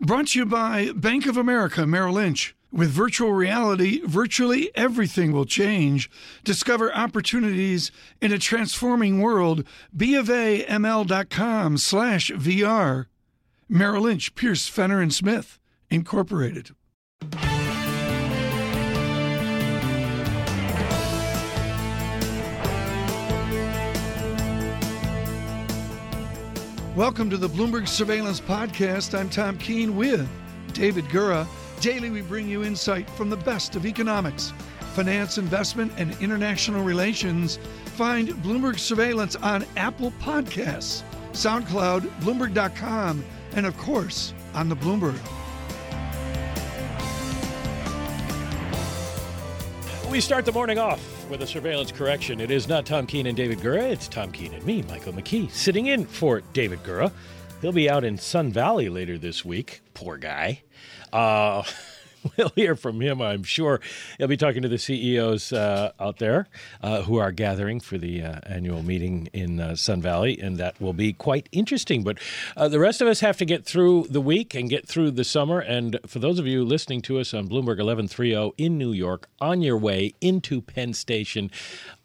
Brought to you by Bank of America Merrill Lynch. With virtual reality, virtually everything will change. Discover opportunities in a transforming world. BofAML.com slash VR. Merrill Lynch, Pierce, Fenner, and Smith, Incorporated. Welcome to the Bloomberg Surveillance Podcast. I'm Tom Keene with David Gura. Daily, we bring you insight from the best of economics, finance, investment, and international relations. Find Bloomberg Surveillance on Apple Podcasts, SoundCloud, Bloomberg.com, and of course, on the Bloomberg. We start the morning off with a surveillance correction. It is not Tom Keene and David Gura. It's Tom Keene and me, Michael McKee, sitting in for David Gura. He'll be out in Sun Valley later this week. Poor guy. Uh, we'll hear from him, I'm sure. He'll be talking to the CEOs uh, out there uh, who are gathering for the uh, annual meeting in uh, Sun Valley, and that will be quite interesting. But uh, the rest of us have to get through the week and get through the summer. And for those of you listening to us on Bloomberg 1130 in New York, on your way into Penn Station,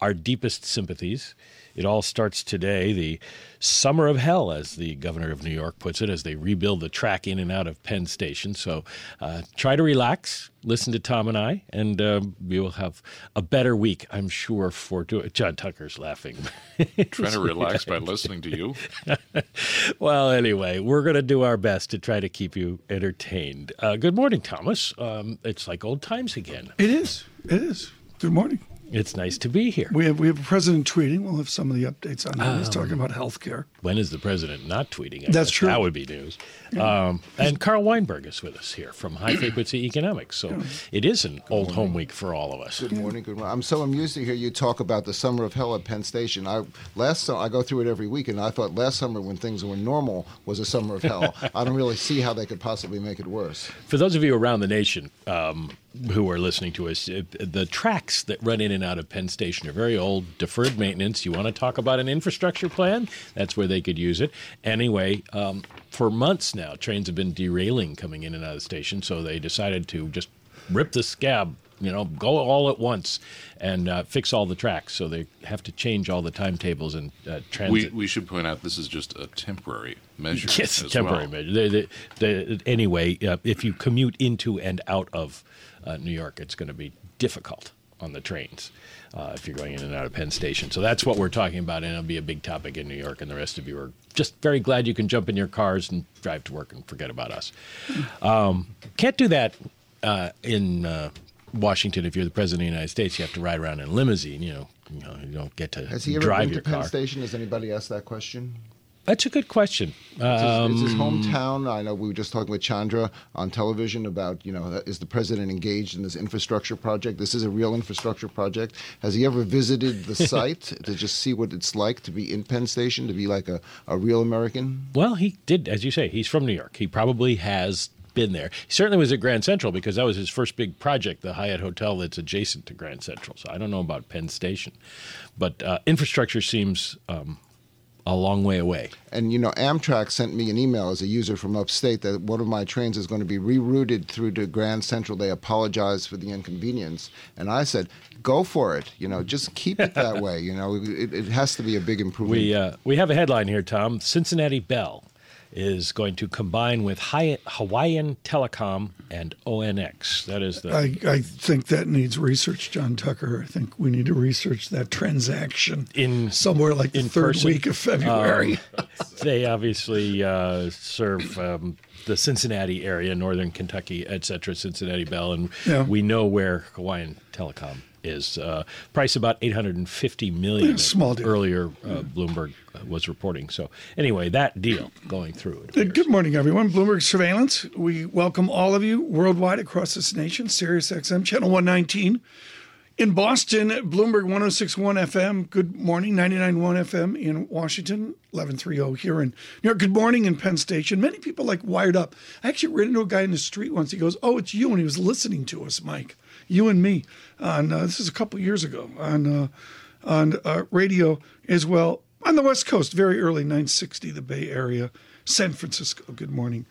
our deepest sympathies. It all starts today, the summer of hell, as the governor of New York puts it, as they rebuild the track in and out of Penn Station. So uh, try to relax, listen to Tom and I, and uh, we will have a better week, I'm sure, for doing John Tucker's laughing. Trying to relax by listening to you. well, anyway, we're going to do our best to try to keep you entertained. Uh, good morning, Thomas. Um, it's like old times again. It is. It is. Good morning. It's nice to be here. We have we have a president tweeting. We'll have some of the updates on that. He's talking about health care. When is the president not tweeting? I That's guess true. That would be news. Um, and Carl Weinberg is with us here from High Frequency Economics. So it is an old home week for all of us. Good morning. Good morning. I'm so amused to hear you talk about the summer of hell at Penn Station. I last su- I go through it every week, and I thought last summer when things were normal was a summer of hell. I don't really see how they could possibly make it worse. For those of you around the nation um, who are listening to us, the tracks that run in and out of Penn Station are very old, deferred maintenance. You want to talk about an infrastructure plan? That's where they could use it. Anyway, um, for months now, trains have been derailing coming in and out of the station, so they decided to just rip the scab. You know, go all at once and uh, fix all the tracks. So they have to change all the timetables and uh, We, transit. we should point out this is just a temporary measure. Yes, as temporary well. measure. They, they, they, anyway, uh, if you commute into and out of uh, New York, it's going to be difficult on the trains uh, if you're going in and out of Penn Station. So that's what we're talking about, and it'll be a big topic in New York. And the rest of you are just very glad you can jump in your cars and drive to work and forget about us. Um, can't do that uh, in uh, Washington if you're the president of the United States. You have to ride around in a limousine. You know, you, know, you don't get to Has he ever drive been your to Penn car. Station? Has anybody asked that question? That's a good question. It's his, it's his Um, hometown. I know we were just talking with Chandra on television about, you know, is the president engaged in this infrastructure project? This is a real infrastructure project. Has he ever visited the site to just see what it's like to be in Penn Station, to be like a, a real American? Well, he did, as you say, he's from New York. He probably has been there. He certainly was at Grand Central because that was his first big project, the Hyatt Hotel that's adjacent to Grand Central. So I don't know about Penn Station, but uh, infrastructure seems um, a long way away. And you know, Amtrak sent me an email as a user from upstate that one of my trains is going to be rerouted through to Grand Central. They apologize for the inconvenience, and I said, "Go for it. You know, just keep it that way. You know, it, it has to be a big improvement." We uh, we have a headline here, Tom. Cincinnati Bell is going to combine with Hawaiian Telecom and ONX. That is the I, I think that needs research, John Tucker. I think we need to research that transaction In- somewhere like the in third person? week of February. they obviously uh, serve um, the Cincinnati area, northern Kentucky, et cetera, Cincinnati Bell, and Yeah. we know where Hawaiian Telecom is. Uh, price about 850 million. Small deal. Earlier, uh, Bloomberg uh, was reporting. So anyway, that deal going through. Good morning, everyone. Bloomberg Surveillance. We welcome all of you worldwide across this nation. Sirius XM, Channel 119. In Boston, Bloomberg 1061 FM. Good morning, 991 FM in Washington, 1130 here in New York. Good morning in Penn Station. Many people like wired up. I actually ran into a guy in the street once. He goes, Oh, it's you. And he was listening to us, Mike. You and me. On uh, This is a couple years ago on, uh, on uh, radio as well. On the West Coast, very early, 960, the Bay Area, San Francisco. Good morning.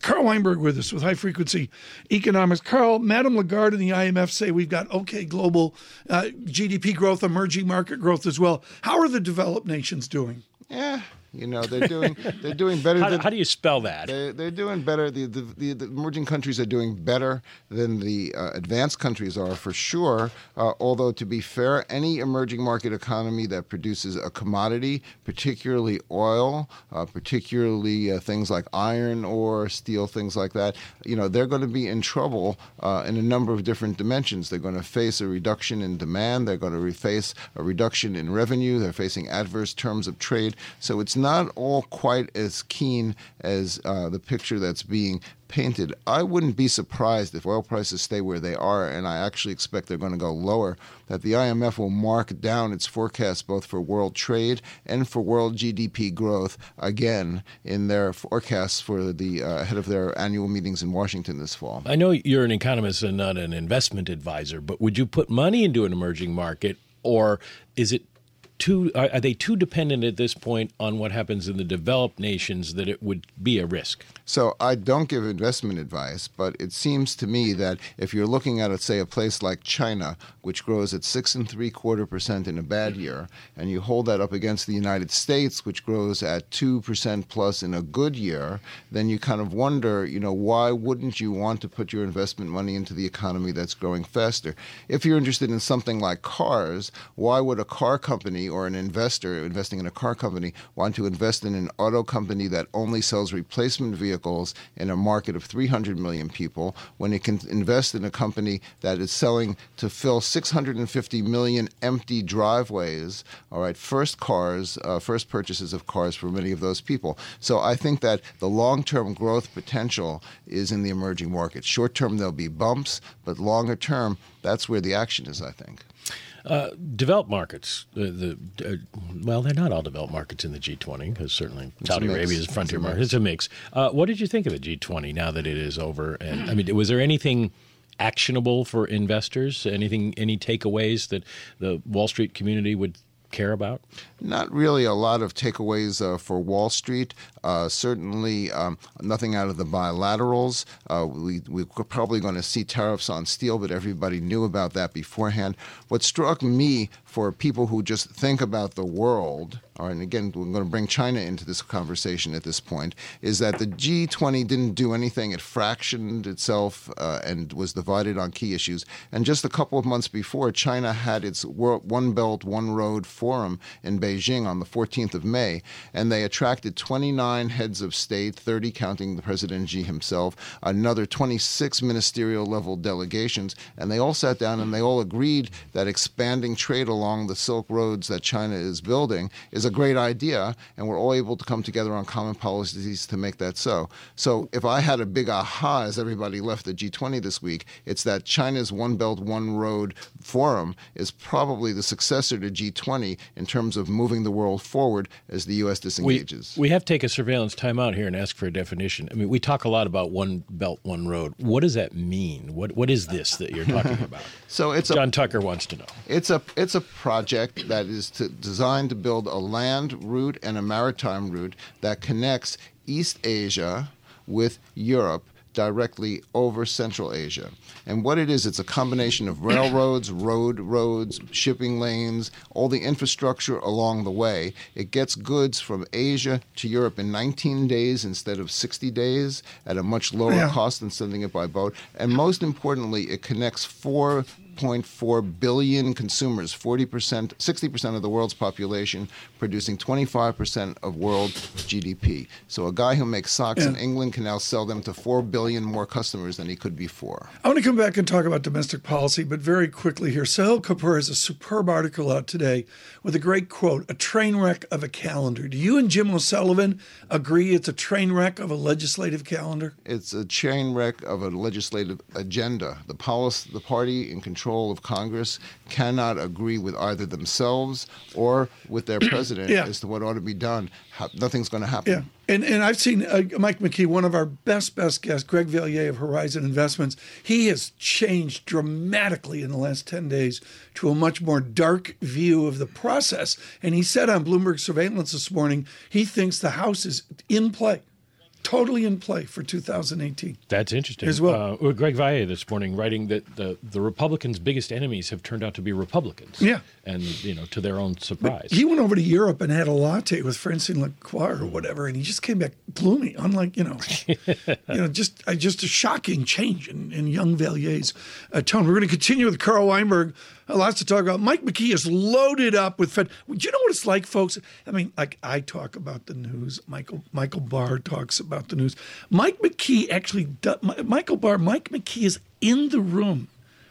Carl Weinberg with us with high frequency economics. Carl, Madame Lagarde and the IMF say we've got okay global uh, GDP growth, emerging market growth as well. How are the developed nations doing? Yeah, you know they're doing they're doing better. How, than, how do you spell that? They, they're doing better. The, the, the, the emerging countries are doing better than the uh, advanced countries are for sure. Uh, although, to be fair, any emerging market economy that produces a commodity, particularly oil, uh, particularly uh, things like iron ore, steel, things like that, you know, they're going to be in trouble uh, in a number of different dimensions. They're going to face a reduction in demand. They're going to face a reduction in revenue. They're facing adverse terms of trade. So it's not all quite as keen as uh, the picture that's being painted. I wouldn't be surprised if oil prices stay where they are, and I actually expect they're going to go lower, that the IMF will mark down its forecast both for world trade and for world GDP growth again in their forecasts for the uh, ahead of their annual meetings in Washington this fall. I know you're an economist and not an investment advisor, but would you put money into an emerging market, or is it too are, they too dependent at this point on what happens in the developed nations that it would be a risk? So I don't give investment advice, but it seems to me that if you're looking at, say, a place like China, which grows at six and three quarter percent in a bad year, and you hold that up against the United States, which grows at two percent plus in a good year, then you kind of wonder, you know, why wouldn't you want to put your investment money into the economy that's growing faster? If you're interested in something like cars, why would a car company or an investor investing in a car company want to invest in an auto company that only sells replacement vehicles in a market of 300 million people when it can invest in a company that is selling to fill 650 million empty driveways, all right, first cars, uh, first purchases of cars for many of those people. So I think that the long term growth potential is in the emerging markets. Short term, there'll be bumps, but longer term, that's where the action is, I think. Uh, developed markets, the, the uh, well, they're not all developed markets in the G20 because certainly it's Saudi Arabia is frontier market. It's a mix. Uh, what did you think of the G20 now that it is over? And I mean, was there anything actionable for investors? Anything, any takeaways that the Wall Street community would care about? Not really a lot of takeaways uh, for Wall Street. Uh, certainly um, nothing out of the bilaterals. Uh, we, we're probably going to see tariffs on steel, but everybody knew about that beforehand. What struck me for people who just think about the world, and again, we're going to bring China into this conversation at this point, is that the G20 didn't do anything. It fractioned itself uh, and was divided on key issues. And just a couple of months before, China had its One Belt, One Road forum in Beijing on the 14th of May, and they attracted 29 heads of state, 30 counting the President Xi himself, another 26 ministerial level delegations, and they all sat down and they all agreed that expanding trade along the Silk Roads that China is building is a great idea, and we're all able to come together on common policies to make that so. So if I had a big aha as everybody left the G20 this week, it's that China's One Belt, One Road forum is probably the successor to G20 in terms of moving the world forward as the U.S. disengages. We, we have to take a surveillance timeout here and ask for a definition. I mean, we talk a lot about one belt, one road. What does that mean? What What is this that you're talking about? so it's John a, Tucker wants to know. It's a it's a project that is to, designed to build a land route and a maritime route that connects East Asia with Europe directly over Central Asia. And what it is, it's a combination of railroads, road roads, shipping lanes, all the infrastructure along the way. It gets goods from Asia to Europe in 19 days instead of 60 days at a much lower yeah. cost than sending it by boat. And most importantly, it connects four 6.4 billion consumers, 40%, 60% of the world's population, producing 25% of world GDP. So a guy who makes socks yeah. in England can now sell them to 4 billion more customers than he could before. I want to come back and talk about domestic policy, but very quickly here. Sahil Kapur has a superb article out today with a great quote, a train wreck of a calendar. Do you and Jim O'Sullivan agree it's a train wreck of a legislative calendar? It's a train wreck of a legislative agenda. The policy, the party in control control of Congress cannot agree with either themselves or with their president yeah. as to what ought to be done. Nothing's going to happen. Yeah. And, and I've seen uh, Mike McKee, one of our best, best guests, Greg Valliere of Horizon Investments. He has changed dramatically in the last 10 days to a much more dark view of the process. And he said on Bloomberg Surveillance this morning, he thinks the House is in play totally in play for 2018. That's interesting. As well. Uh, Greg Valliere this morning writing that the, the Republicans' biggest enemies have turned out to be Republicans. Yeah. And, you know, to their own surprise. He went over to Europe and had a latte with Francine Lacqua or whatever, and he just came back gloomy. Unlike you know, you know, just uh, just a shocking change in, in young Valliere's uh, tone. We're going to continue with Carl Weinberg. Lots to talk about. Mike McKee is loaded up with Fed. Do you know what it's like, folks? I mean, like I talk about the news. Michael Michael Barr talks about the news. Mike McKee actually, Michael Barr, Mike McKee is in the room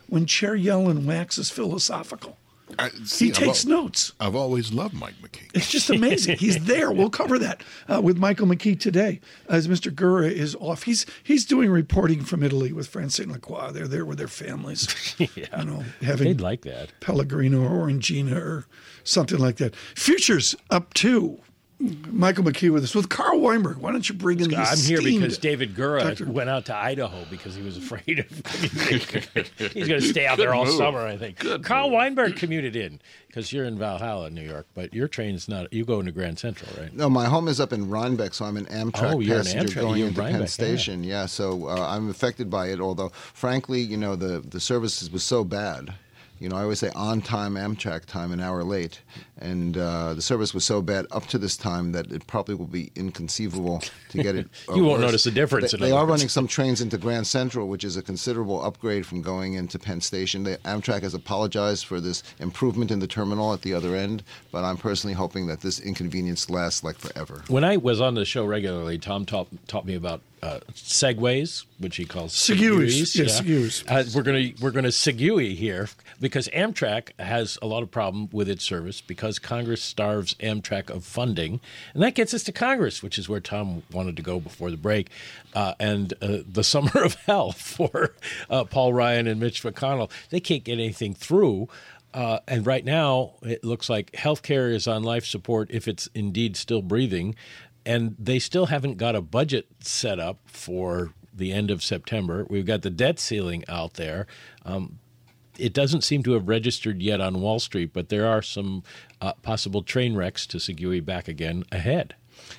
when Chair Yellen waxes philosophical. I, see, He I've takes al- notes. I've always loved Mike McKee. It's just amazing. He's there. We'll cover that uh, with Michael McKee today, as Mr. Gura is off. He's he's doing reporting from Italy with Francine Lacqua. They're there with their families. yeah. You know, having They'd like that. Pellegrino or Orangina or something like that. Futures up two. Michael McKee with us with Carl Weinberg. Why don't you bring in the I'm here because David Gura Doctor- went out to Idaho because he was afraid of commuting. He's going to stay out Good there all move. summer, I think. Good Carl move. Weinberg commuted in because you're in Valhalla, New York, but your train's not. You go into Grand Central, right? No, my home is up in Rhinebeck, so I'm an Amtrak Oh, you're an passenger Amtrak- going you're into Rhinebeck, Penn yeah. Station. Yeah, so uh, I'm affected by it. Although, frankly, you know, the the services was so bad. You know, I always say on time Amtrak time, an hour late, and uh, the service was so bad up to this time that it probably will be inconceivable to get it. uh, You won't worse. notice the difference, They, in they are running some trains into Grand Central, which is a considerable upgrade from going into Penn Station. The Amtrak has apologized for this improvement in the terminal at the other end, but I'm personally hoping that this inconvenience lasts like forever. When I was on the show regularly, Tom taught, taught me about uh, segways, which he calls Segues. segues. Yes, segues. Uh, we're gonna we're gonna segue here because Amtrak has a lot of problem with its service because Congress starves Amtrak of funding, and that gets us to Congress, which is where Tom wanted to go before the break, uh, and uh, the summer of hell for uh, Paul Ryan and Mitch McConnell. They can't get anything through. Uh, and right now, it looks like healthcare is on life support if it's indeed still breathing. And they still haven't got a budget set up for the end of September. We've got the debt ceiling out there. Um, it doesn't seem to have registered yet on Wall Street, but there are some uh, possible train wrecks to Segui back again ahead.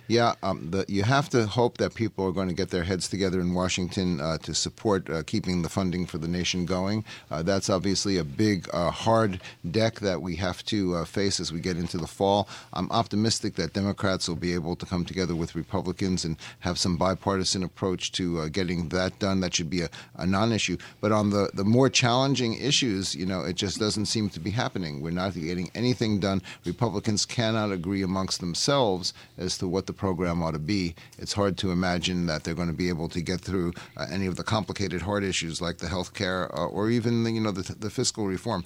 Yeah, um, the, you have to hope that people are going to get their heads together in Washington uh, to support uh, keeping the funding for the nation going. Uh, that's obviously a big, uh, hard deck that we have to uh, face as we get into the fall. I'm optimistic that Democrats will be able to come together with Republicans and have some bipartisan approach to uh, getting that done. That should be a, a non-issue. But on the, the more challenging issues, you know, it just doesn't seem to be happening. We're not getting anything done. Republicans cannot agree amongst themselves as to what the program ought to be. It's hard to imagine that they're going to be able to get through uh, any of the complicated hard issues like the health care uh, or even the, you know the, the fiscal reform.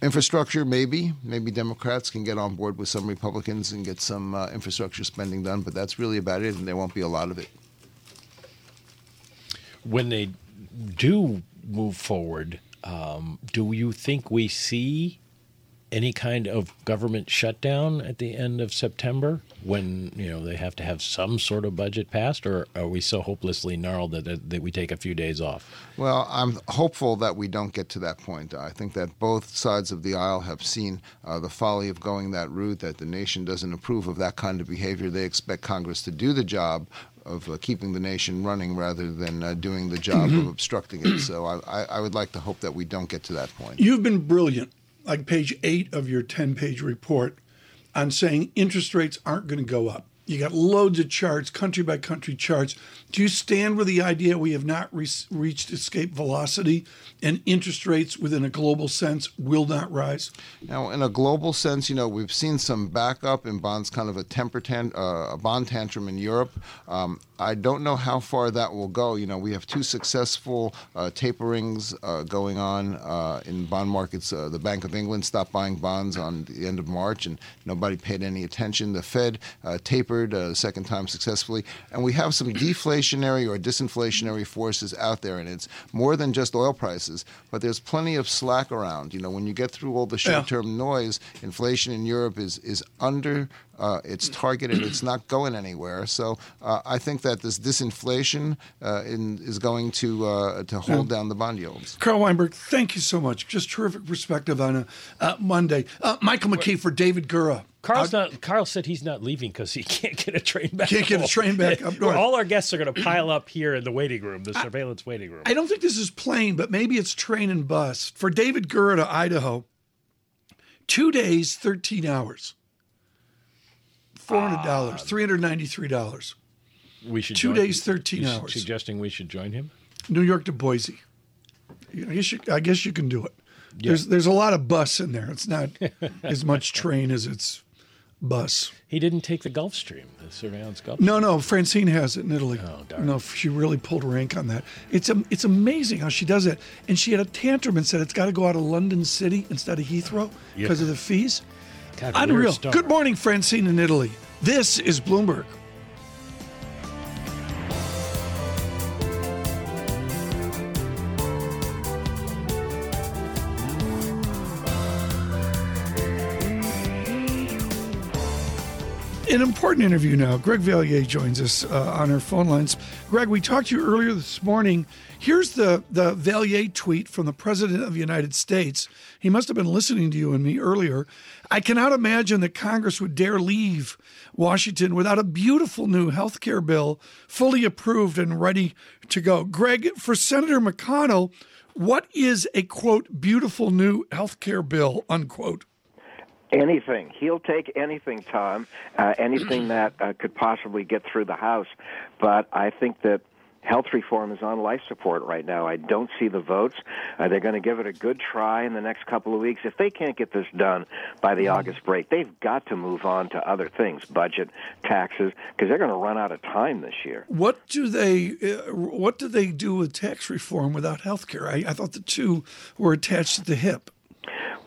Infrastructure, maybe. Maybe Democrats can get on board with some Republicans and get some uh, infrastructure spending done, but that's really about it, and there won't be a lot of it. When they do move forward, um, do you think we see any kind of government shutdown at the end of September when you know they have to have some sort of budget passed, or are we so hopelessly gnarled that that we take a few days off? Well, I'm hopeful that we don't get to that point. I think that both sides of the aisle have seen uh, the folly of going that route, that the nation doesn't approve of that kind of behavior. They expect Congress to do the job of uh, keeping the nation running rather than uh, doing the job of obstructing it. So I, I, I would like to hope that we don't get to that point. You've been brilliant, like page eight of your 10 page report, on saying interest rates aren't going to go up. You got loads of charts, country by country charts. Do you stand with the idea we have not re- reached escape velocity and interest rates within a global sense will not rise? Now, in a global sense, you know, we've seen some backup in bonds, kind of a temper tan- uh, a bond tantrum in Europe. Um, I don't know how far that will go. You know, we have two successful uh, taperings uh, going on uh, in bond markets. Uh, the Bank of England stopped buying bonds on the end of March, and nobody paid any attention. The Fed uh, tapered a uh, second time successfully, and we have some deflationary or disinflationary forces out there, and it's more than just oil prices, but there's plenty of slack around. You know, when you get through all the short-term noise, inflation in Europe is is under Uh, it's targeted. it's not going anywhere. So uh, I think that this disinflation uh, in, is going to uh, to hold down the bond yields. Carl Weinberg, thank you so much. Just terrific perspective on a uh, Monday. Uh, Michael McKee for David Gura. Carl's not. Carl said he's not leaving because he can't get a train back. Can't get a train back up north. All our guests are going to pile up here in the waiting room, the surveillance waiting room. I don't think this is plane, but maybe it's train and bus. For David Gura to Idaho, two days, 13 hours. $400, $393. we should two days, 13 you hours. Suggesting we should join him. New York to Boise. I guess you, I guess you can do it. There's there's a lot of bus in there. It's not as much train as it's bus. He didn't take the Gulfstream, the surveillance Gulf. No, no, Francine has it in Italy. Oh, darn. No, she really pulled rank on that. It's um, it's amazing how she does it. And she had a tantrum and said it's got to go out of London City instead of Heathrow because of the fees. God, Unreal. Good morning, Francine in Italy. This is Bloomberg. An important interview now. Greg Valliere joins us uh, on our phone lines. Greg, we talked to you earlier this morning. Here's the, the Valier tweet from the President of the United States. He must have been listening to you and me earlier. I cannot imagine that Congress would dare leave Washington without a beautiful new health care bill fully approved and ready to go. Greg, for Senator McConnell, what is a quote, beautiful new health care bill, unquote? Anything. He'll take anything, Tom, uh, anything that uh, could possibly get through the House. But I think that health reform is on life support right now. I don't see the votes. Uh, they're going to give it a good try in the next couple of weeks. If they can't get this done by the August break, they've got to move on to other things, budget, taxes, because they're going to run out of time this year. What do they uh, What do they do with tax reform without health care? I, I thought the two were attached at the hip.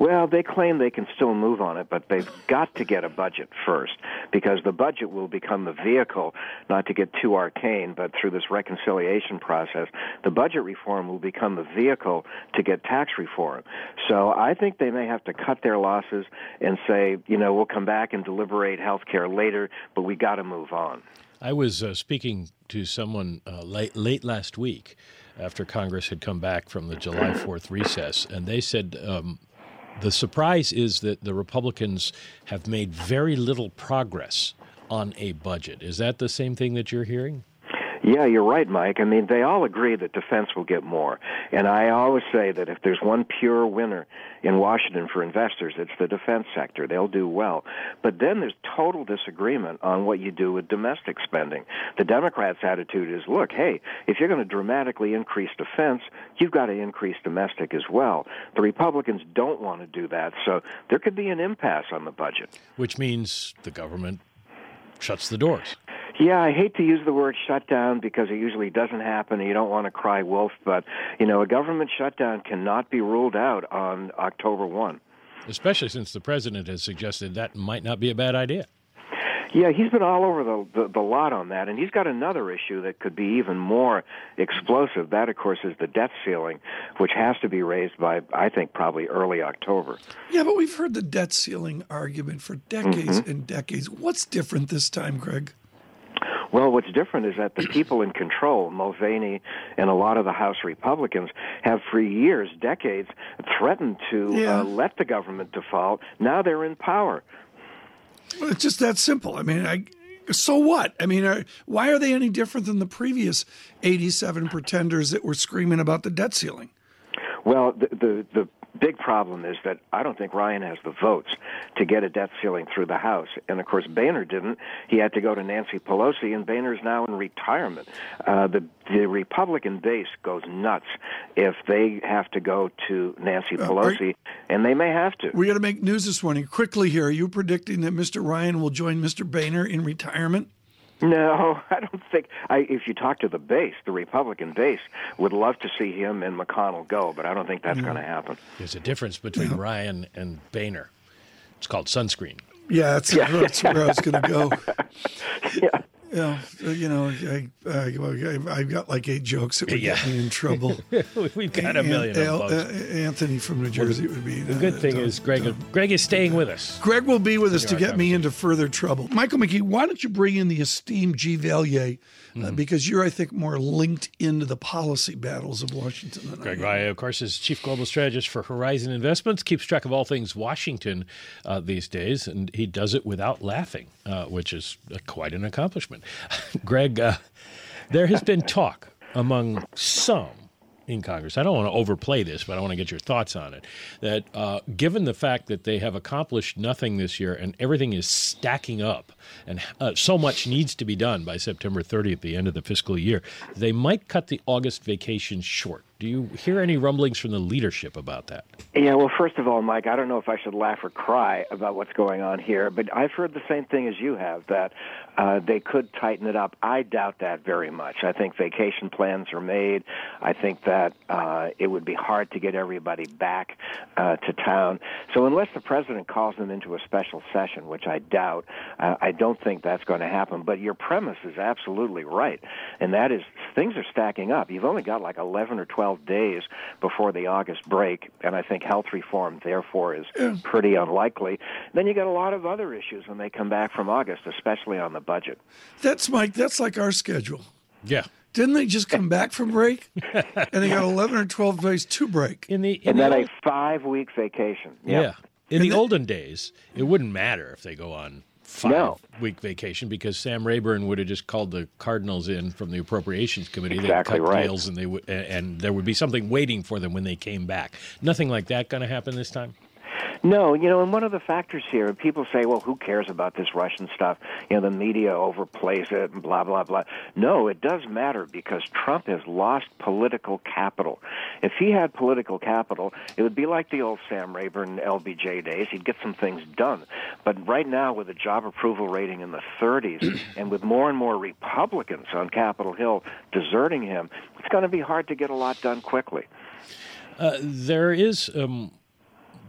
Well, they claim they can still move on it, but they've got to get a budget first because the budget will become the vehicle, not to get too arcane, but through this reconciliation process, the budget reform will become the vehicle to get tax reform. So I think they may have to cut their losses and say, you know, we'll come back and deliberate health care later, but we got to move on. I was uh, speaking to someone uh, late late last week after Congress had come back from the July 4th recess, and they said um, the surprise is that the Republicans have made very little progress on a budget. Is that the same thing that you're hearing? Yeah, you're right, Mike. I mean, they all agree that defense will get more. And I always say that if there's one pure winner in Washington for investors, it's the defense sector. They'll do well. But then there's total disagreement on what you do with domestic spending. The Democrats' attitude is, look, hey, if you're going to dramatically increase defense, you've got to increase domestic as well. The Republicans don't want to do that, so there could be an impasse on the budget. Which means the government shuts the doors. Yeah, I hate to use the word shutdown because it usually doesn't happen and you don't want to cry wolf, but you know, a government shutdown cannot be ruled out on October 1. Especially since the president has suggested that might not be a bad idea. Yeah, he's been all over the, the the lot on that, and he's got another issue that could be even more explosive. That, of course, is the debt ceiling, which has to be raised by, I think, probably early October. Yeah, but we've heard the debt ceiling argument for decades mm-hmm. and decades. What's different this time, Greg? Well, what's different is that the people in control, Mulvaney and a lot of the House Republicans, have for years, decades, threatened to Yeah. uh, let the government default. Now they're in power. Well, it's just that simple. I mean, I, so what? I mean, are, why are they any different than the previous 87 pretenders that were screaming about the debt ceiling? Well, the, the the big problem is that I don't think Ryan has the votes to get a debt ceiling through the House, and of course Boehner didn't. He had to go to Nancy Pelosi, and Boehner's now in retirement. Uh, the the Republican base goes nuts if they have to go to Nancy Pelosi, and they may have to. We got to make news this morning. Quickly here, are you predicting that Mr. Ryan will join Mr. Boehner in retirement? No, I don't think. I, if you talk to the base, the Republican base would love to see him and McConnell go, but I don't think that's mm. going to happen. There's a difference between Ryan and Boehner. It's called sunscreen. Yeah, that's, that's where I was going to go. Yeah. Yeah, uh, you know, I, I, I've got like eight jokes that would Yeah. get me in trouble. We've got a million of Al- uh. Anthony from New Jersey would be. The good thing is Greg. Greg is staying with us. Greg will be with us to get me into further trouble. Michael McKee, why don't you bring in the esteemed G. Valliere? Mm-hmm. Uh, because you're, I think, more linked into the policy battles of Washington than Greg I am. Raya, of course, is chief global strategist for Horizon Investments, keeps track of all things Washington uh, these days, and he does it without laughing, uh, which is uh, quite an accomplishment. Greg, uh, there has been talk among some in Congress. I don't want to overplay this, but I want to get your thoughts on it. That uh, given the fact that they have accomplished nothing this year and everything is stacking up, and uh, so much needs to be done by September 30th, the end of the fiscal year, they might cut the August vacation short. Do you hear any rumblings from the leadership about that? Yeah, well, first of all, Mike, I don't know if I should laugh or cry about what's going on here, but I've heard the same thing as you have that uh, they could tighten it up. I doubt that very much. I think vacation plans are made. I think that uh, it would be hard to get everybody back uh, to town. So, unless the president calls them into a special session, which I doubt, uh, I don't think that's going to happen. But your premise is absolutely right, and that is things are stacking up. You've only got like 11 or 12 days before the August break, and I think health reform, therefore, is pretty unlikely. Then you get a lot of other issues when they come back from August, especially on the budget. That's Mike. That's like our schedule. Yeah. Didn't they just come back from break? and they got 11 or 12 days to break. In the in And the then old- a five week vacation. Yeah. In And the the- olden days, it wouldn't matter if they go on five No. week vacation because Sam Rayburn would have just called the Cardinals in from the Appropriations Committee. Exactly They'd cut right. deals and they would, and there would be something waiting for them when they came back. Nothing like that going to happen this time. No, you know, and one of the factors here, people say, well, who cares about this Russian stuff? You know, the media overplays it and blah, blah, blah. No, it does matter because Trump has lost political capital. If he had political capital, it would be like the old Sam Rayburn LBJ days. He'd get some things done. But right now, with a job approval rating in the 30s and with more and more Republicans on Capitol Hill deserting him, it's going to be hard to get a lot done quickly. Uh, there is um,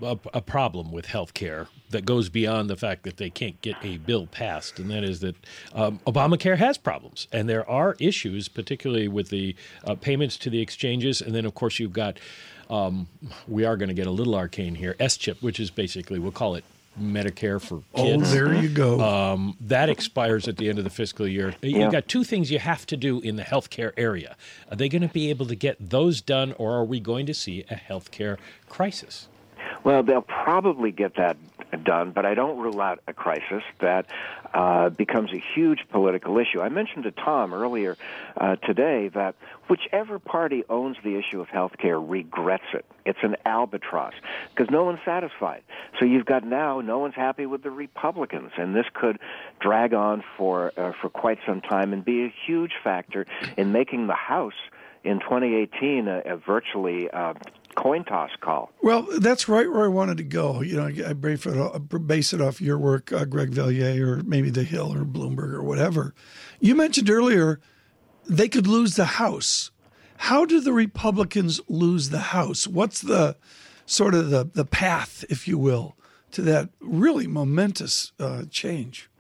a, a problem with health care that goes beyond the fact that they can't get a bill passed, and that is that um, Obamacare has problems, and there are issues, particularly with the uh, payments to the exchanges, and then of course you've got. Um, we are going to get a little arcane here. S chip, which is basically we'll call it Medicare for kids. Oh, kids. there you go. Um, that expires at the end of the fiscal year. You Yeah. got two things you have to do in the healthcare area. Are they going to be able to get those done, or are we going to see a healthcare crisis? Well, they'll probably get that done, but I don't rule out a crisis that uh, becomes a huge political issue. I mentioned to Tom earlier uh, today that whichever party owns the issue of health care regrets it. It's an albatross because no one's satisfied. So you've got now no one's happy with the Republicans, and this could drag on for uh, for quite some time and be a huge factor in making the House in 2018 a, a virtually uh, coin toss call. Well, that's right where I wanted to go. You know, I base it off, base it off your work, uh, Greg Valliere, or maybe The Hill or Bloomberg or whatever. You mentioned earlier they could lose the House. How do the Republicans lose the House? What's the sort of the, the path, if you will, to that really momentous uh, change?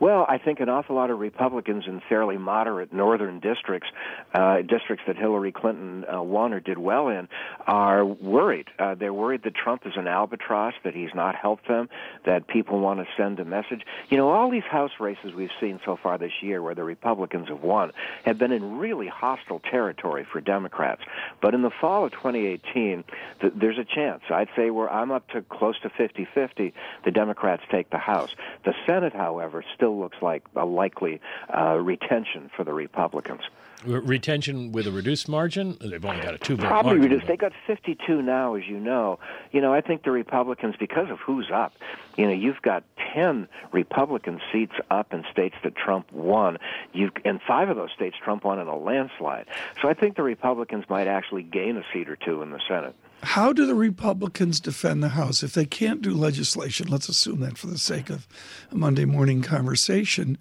Well, I think an awful lot of Republicans in fairly moderate northern districts, uh, districts that Hillary Clinton uh, won or did well in, are worried. Uh, they're worried that Trump is an albatross, that he's not helped them, that people want to send a message. You know, all these House races we've seen so far this year where the Republicans have won have been in really hostile territory for Democrats. But in the fall of 2018, th- there's a chance. I'd say where I'm up to close to 50-50, the Democrats take the House. The Senate, however, still looks like a likely uh, retention for the Republicans. Retention with a reduced margin? They've only got a two vote Probably margin. reduced. They got 52 now, as you know. You know, I think the Republicans, because of who's up, you know, you've got 10 Republican seats up in states that Trump won. You've, in five of those states, Trump won in a landslide. So I think the Republicans might actually gain a seat or two in the Senate. How do the Republicans defend the House if they can't do legislation? Let's assume that for the sake of a Monday morning conversation.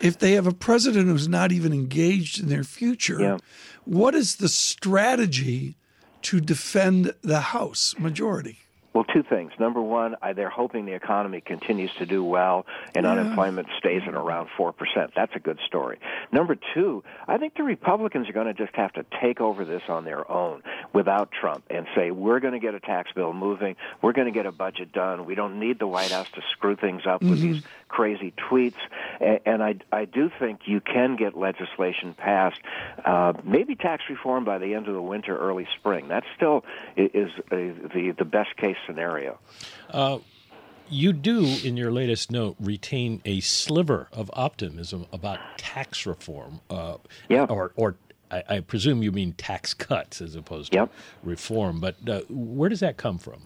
If they have a president who's not even engaged in their future, Yeah. what is the strategy to defend the House majority? Well, two things. Number one, I, they're hoping the economy continues to do well and unemployment stays at around 4%. That's a good story. Number two, I think the Republicans are going to just have to take over this on their own without Trump and say, we're going to get a tax bill moving. We're going to get a budget done. We don't need the White House to screw things up with these crazy tweets. And, and I, I do think you can get legislation passed, uh, maybe tax reform by the end of the winter, early spring. That still is uh, the, the best case scenario. You do, in your latest note, retain a sliver of optimism about tax reform. Uh, Yeah. Or, or I, I presume you mean tax cuts as opposed to Yep. reform. But uh, where does that come from?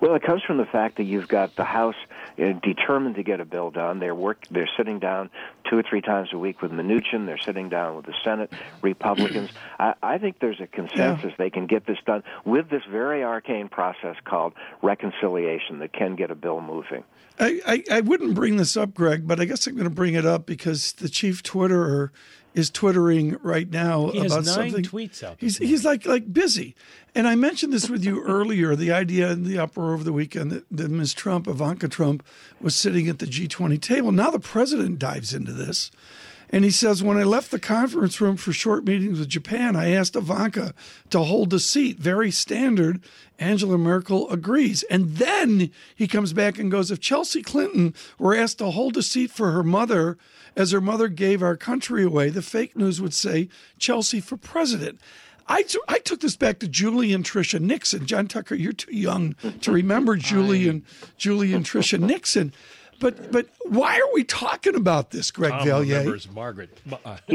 Well, it comes from the fact that you've got the House uh, determined to get a bill done. They're work. They're sitting down two or three times a week with Mnuchin. They're sitting down with the Senate Republicans. I, I think there's a consensus they can get this done with this very arcane process called reconciliation that can get a bill moving. I, I, I wouldn't bring this up, Greg, but I guess I'm going to bring it up because the chief Twitterer is twittering right now He has about nine something. tweets out He's he's like like busy, and I mentioned this with you earlier. The idea in the uproar over the weekend that, that Ms. Trump, Ivanka Trump, was sitting at the G20 table. Now the president dives into this. And he says, when I left the conference room for short meetings with Japan, I asked Ivanka to hold the seat. Very standard. Angela Merkel agrees. And then he comes back and goes, if Chelsea Clinton were asked to hold a seat for her mother as her mother gave our country away, the fake news would say Chelsea for president. I, t- I took this back to Julie and Tricia Nixon. John Tucker, you're too young to remember Julie and Julie and Tricia Nixon. But but why are we talking about this, Greg Tom Valliere? remembers Margaret uh,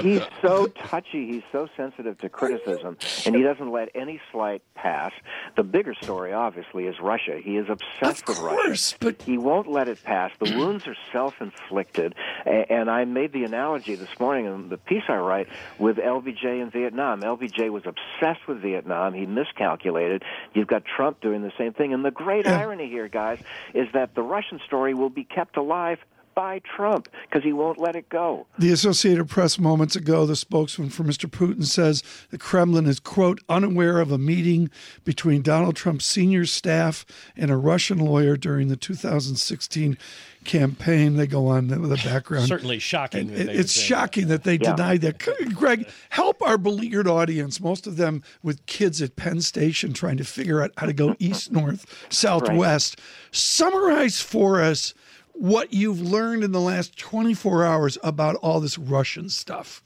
He's so touchy. He's so sensitive to criticism, and he doesn't let any slight pass. The bigger story, obviously, is Russia. He is obsessed Of with course, Russia. but- he won't let it pass. The wounds are self-inflicted, and I made the analogy this morning in the piece I write with LBJ in Vietnam. LBJ was obsessed with Vietnam. He miscalculated. You've got Trump doing the same thing, and the great irony here, guys, is that the Russian story will be kept alive by Trump because he won't let it go. The Associated Press moments ago, the spokesman for Mr. Putin says the Kremlin is, quote, unaware of a meeting between Donald Trump's senior staff and a Russian lawyer during the 2016 campaign. They go on with a background. certainly shocking. that It- they it's would that. shocking that they Yeah. denied that. Greg, help our beleaguered audience, most of them with kids at Penn Station trying to figure out how to go east, north, south, Right. west. Summarize for us what you've learned in the last 24 hours about all this Russian stuff.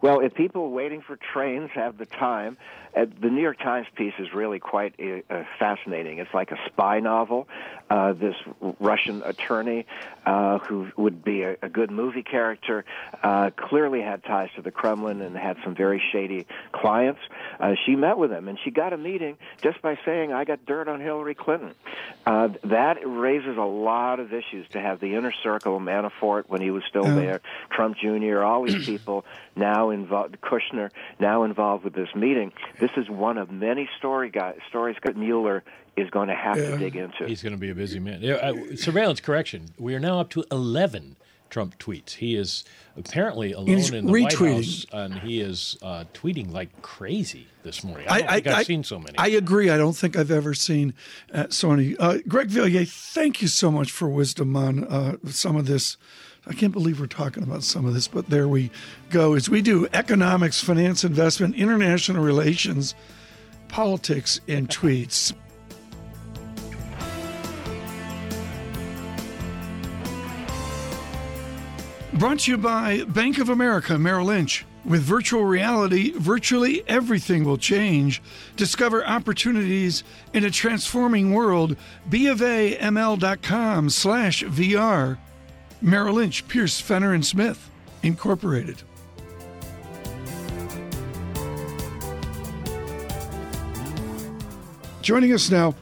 Well, if people waiting for trains have the time, uh, the New York Times piece is really quite uh, uh, fascinating. It's like a spy novel. Uh, this Russian attorney, uh, who would be a, a good movie character, uh, clearly had ties to the Kremlin and had some very shady clients. Uh, she met with him, and she got a meeting just by saying, "I got dirt on Hillary Clinton." Uh, that raises a lot of issues to have the inner circle, Manafort when he was still there, Trump Jr., all these people now involved, Kushner now involved with this meeting. This is one of many story guys, stories that Mueller is going to have to dig into. He's going to be a busy man. Yeah, uh, surveillance correction. We are now up to 11 Trump tweets. He is apparently alone He's in the White. House, and he is uh, tweeting like crazy this morning. I don't think I've seen so many. I agree. I don't think I've ever seen uh, so many. Uh, Greg Valliere, thank you so much for wisdom on uh, some of this. I can't believe we're talking about some of this, but there we go. As we do economics, finance, investment, international relations, politics, and tweets. Brought to you by Bank of America Merrill Lynch. With virtual reality, virtually everything will change. Discover opportunities in a transforming world. BofAML.com slash VR. Merrill Lynch, Pierce, Fenner, and Smith, Incorporated. Joining us now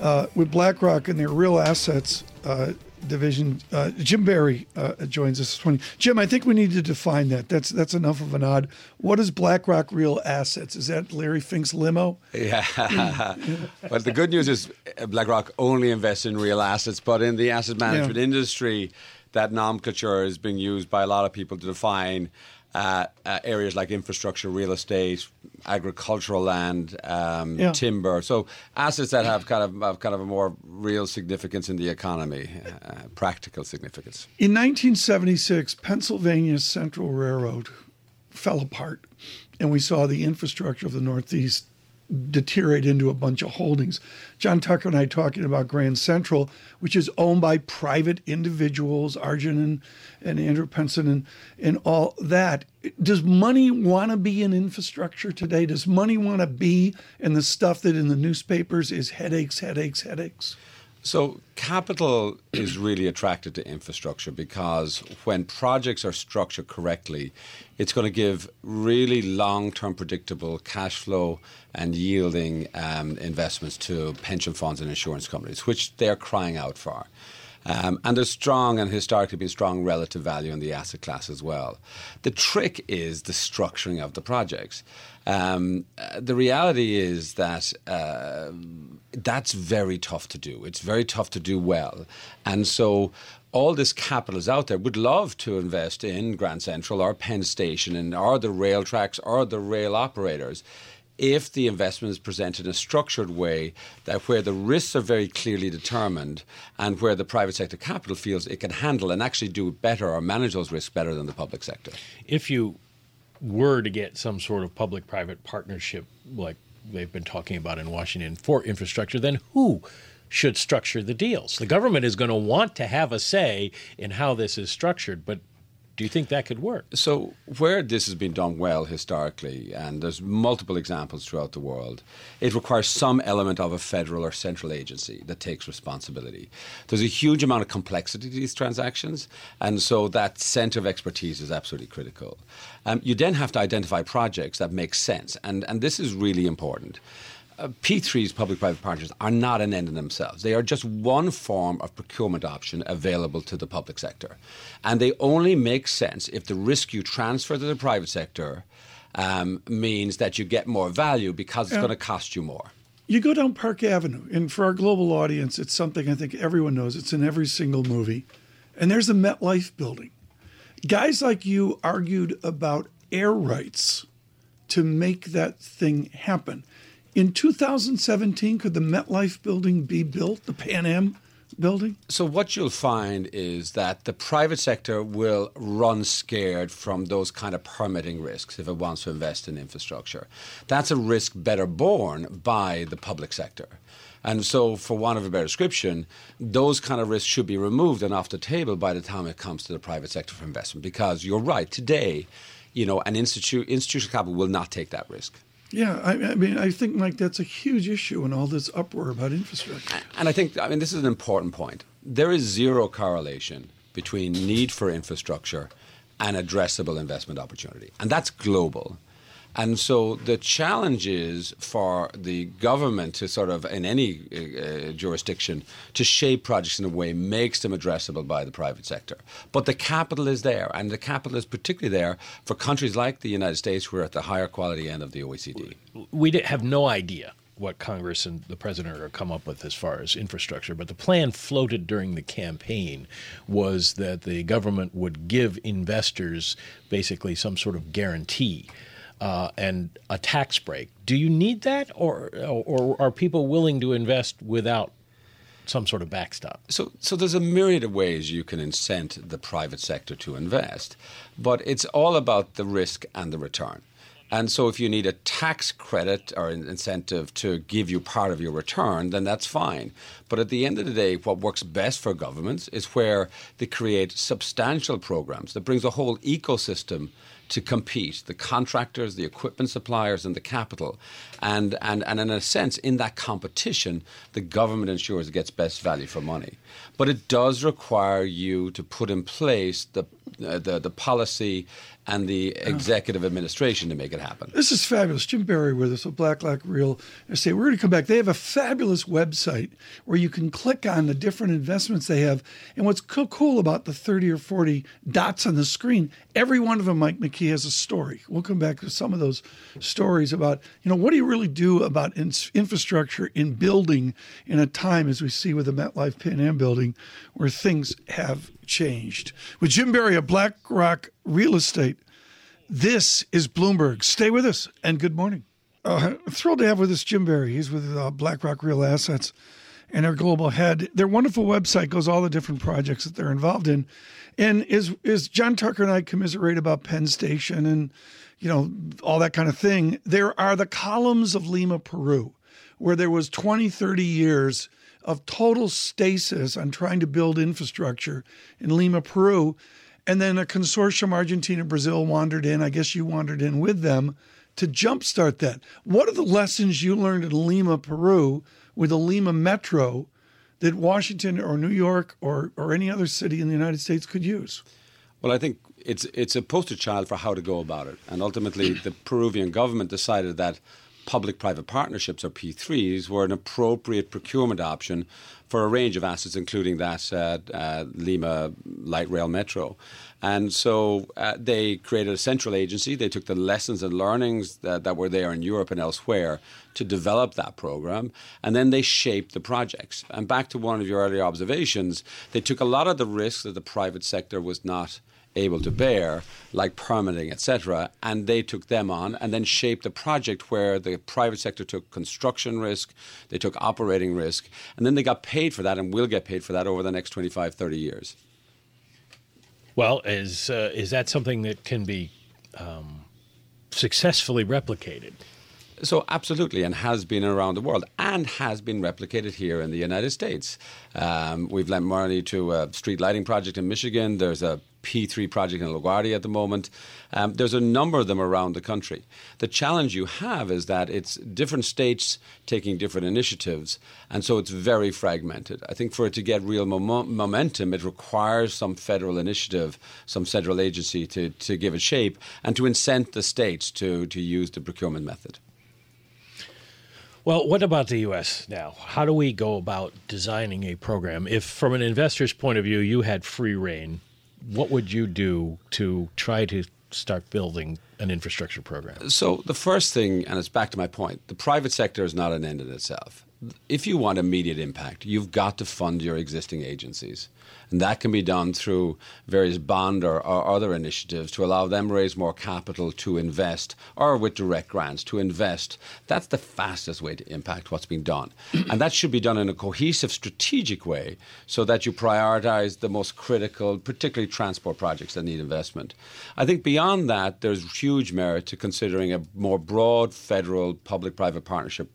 uh, with BlackRock and their real assets uh, division, uh, Jim Barry uh, joins us this morning. Jim, I think we need to define that. That's that's enough of an odd. What is BlackRock Real Assets? Is that Larry Fink's limo? Yeah. but the good news is uh, BlackRock only invests in real assets, but in the asset management Yeah. industry, that nomenclature is being used by a lot of people to define uh, uh, areas like infrastructure, real estate, agricultural land, um, Yeah. timber. So assets that have kind of have kind of a more real significance in the economy, uh, practical significance. In 1976, Pennsylvania's Central Railroad fell apart, and we saw the infrastructure of the Northeast deteriorate into a bunch of holdings. John Tucker and I talking about Grand Central, which is owned by private individuals, Arjun and, and Andrew Penson and, and all that. Does money want to be in infrastructure today? Does money want to be in the stuff that in the newspapers is headaches, headaches, headaches? So, capital is really attracted to infrastructure because when projects are structured correctly, it's going to give really long term predictable cash flow and yielding um, investments to pension funds and insurance companies, which they're crying out for. Um, and there's strong and historically been strong relative value in the asset class as well. The trick is the structuring of the projects. Um, uh, the reality is that uh, that's very tough to do. It's very tough to do well. And so all this capital is out there. Would love to invest in Grand Central or Penn Station and or the rail tracks or the rail operators if the investment is presented in a structured way that where the risks are very clearly determined and where the private sector capital feels it can handle and actually do better or manage those risks better than the public sector. If you were to get some sort of public private partnership like they've been talking about in Washington for infrastructure, then who should structure the deals? The government is going to want to have a say in how this is structured, but do you think that could work? So, where this has been done well historically, and there's multiple examples throughout the world, it requires some element of a federal or central agency that takes responsibility. There's a huge amount of complexity to these transactions, and so that centre of expertise is absolutely critical. Um, you then have to identify projects that make sense, and, and this is really important. Uh, P3s, public private partnerships, are not an end in themselves. They are just one form of procurement option available to the public sector. And they only make sense if the risk you transfer to the private sector um, means that you get more value because it's Yeah. going to cost you more. You go down Park Avenue, and for our global audience, it's something I think everyone knows. It's in every single movie. And there's the MetLife building. Guys like you argued about air rights to make that thing happen. In 2017, could the MetLife building be built, the Pan Am building? So what you'll find is that the private sector will run scared from those kind of permitting risks if it wants to invest in infrastructure. That's a risk better borne by the public sector. And so, for want of a better description, those kind of risks should be removed and off the table by the time it comes to the private sector for investment. Because you're right, today, you know, an institu- institutional capital will not take that risk. Yeah, I, I mean, I think, Mike, that's a huge issue in all this uproar about infrastructure. And I think, I mean, this is an important point. There is zero correlation between need for infrastructure and addressable investment opportunity. And that's global. And so the challenge is for the government to sort of, in any uh, jurisdiction, to shape projects in a way makes them addressable by the private sector. But the capital is there, and the capital is particularly there for countries like the United States, who are at the higher quality end of the OECD. we have no idea what Congress and the president are come up with as far as infrastructure, but the plan floated during the campaign was that the government would give investors basically some sort of guarantee. Uh, and a tax break. Do you need that, or, or are people willing to invest without some sort of backstop? So, so there's a myriad of ways you can incent the private sector to invest, but it's all about the risk and the return. And so, if you need a tax credit or an incentive to give you part of your return, then that's fine. But at the end of the day, what works best for governments is where they create substantial programs that brings a whole ecosystem to compete the contractors, the equipment suppliers, and the capital. And, and, and in a sense, in that competition, the government ensures it gets best value for money. But it does require you to put in place the, uh, the, the policy and the executive administration to make it happen. This is fabulous. Jim Barry with us with BlackRock Real Estate. We're going to come back. They have a fabulous website where you can click on the different investments they have. And what's co- cool about the 30 or 40 dots on the screen, every one of them, Mike McKee, has a story. We'll come back to some of those stories about, you know, what do you really do about in- infrastructure in building in a time, as we see with the MetLife Pan Am building, where things have changed. With Jim Barry of BlackRock Real Estate, This is Bloomberg. Stay with us and good morning. Uh, thrilled to have with us Jim Barry. He's with uh, BlackRock Real Assets and their global head. Their wonderful website goes all the different projects that they're involved in. And is is John Tucker and I commiserate about Penn Station and you know all that kind of thing. There are the columns of Lima, Peru, where there was 20, 30 years of total stasis on trying to build infrastructure in Lima, Peru. And then a consortium, Argentina, Brazil, wandered in. I guess you wandered in with them to jumpstart that. What are the lessons you learned in Lima, Peru, with the Lima Metro that Washington or New York or, or any other city in the United States could use? Well, I think it's it's a poster child for how to go about it. And ultimately, the Peruvian government decided that public-private partnerships or P3s were an appropriate procurement option for a range of assets, including that uh, uh, Lima light rail metro. And so uh, they created a central agency. They took the lessons and learnings that, that, were there in Europe and elsewhere to develop that program. And then they shaped the projects. And back to one of your earlier observations, they took a lot of the risks that the private sector was not able to bear, like permitting, etc., and they took them on and then shaped the project where the private sector took construction risk, they took operating risk, and then they got paid for that and will get paid for that over the next 25, 30 years. Well, is uh, is that something that can be um, successfully replicated? So, absolutely, and has been around the world and has been replicated here in the United States. Um, we've lent money to a street lighting project in Michigan. There's a P3 project in LaGuardia at the moment. Um, there's a number of them around the country. The challenge you have is that it's different states taking different initiatives, and so it's very fragmented. I think for it to get real mom- momentum, it requires some federal initiative, some federal agency to, to give it shape, and to incent the states to, to use the procurement method. Well, what about the U.S. now? How do we go about designing a program? If, from an investor's point of view, you had free rein what would you do to try to start building an infrastructure program? So, the first thing, and it's back to my point, the private sector is not an end in itself. If you want immediate impact, you've got to fund your existing agencies. And that can be done through various bond or, or, other initiatives to allow them raise more capital to invest or with direct grants to invest. That's the fastest way to impact what's being done. and that should be done in a cohesive, strategic way so that you prioritize the most critical, particularly transport projects that need investment. I think beyond that, there's huge merit to considering a more broad federal public private partnership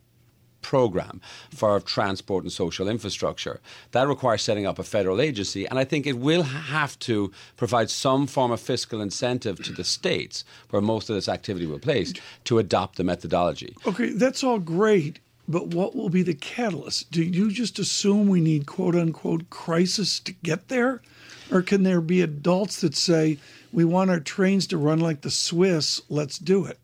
program for transport and social infrastructure. That requires setting up a federal agency, and I think it will have to provide some form of fiscal incentive to the states where most of this activity will place to adopt the methodology. Okay, that's all great. But what will be the catalyst? Do you just assume we need quote unquote crisis to get there? Or can there be adults that say, we want our trains to run like the Swiss, let's do it?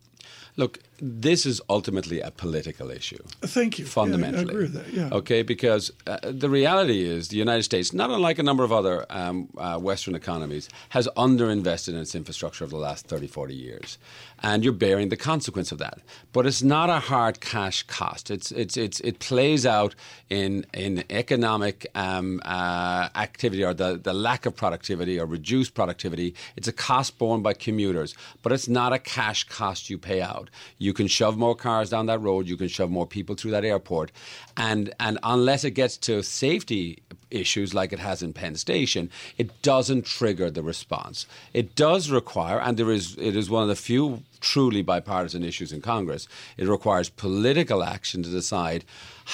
Look, this is ultimately a political issue. Thank you. Fundamentally. Yeah, I agree with that. Yeah. Okay, because uh, the reality is the United States, not unlike a number of other um, uh, Western economies, has underinvested in its infrastructure over the last 30, 40 years. And you're bearing the consequence of that. But it's not a hard cash cost. It's, it's, it's, it plays out in, in economic um, uh, activity or the, the lack of productivity or reduced productivity. It's a cost borne by commuters, but it's not a cash cost you pay out. You you can shove more cars down that road. You can shove more people through that airport, and and unless it gets to safety issues like it has in Penn Station, it doesn't trigger the response. It does require, and there is it is one of the few truly bipartisan issues in Congress. It requires political action to decide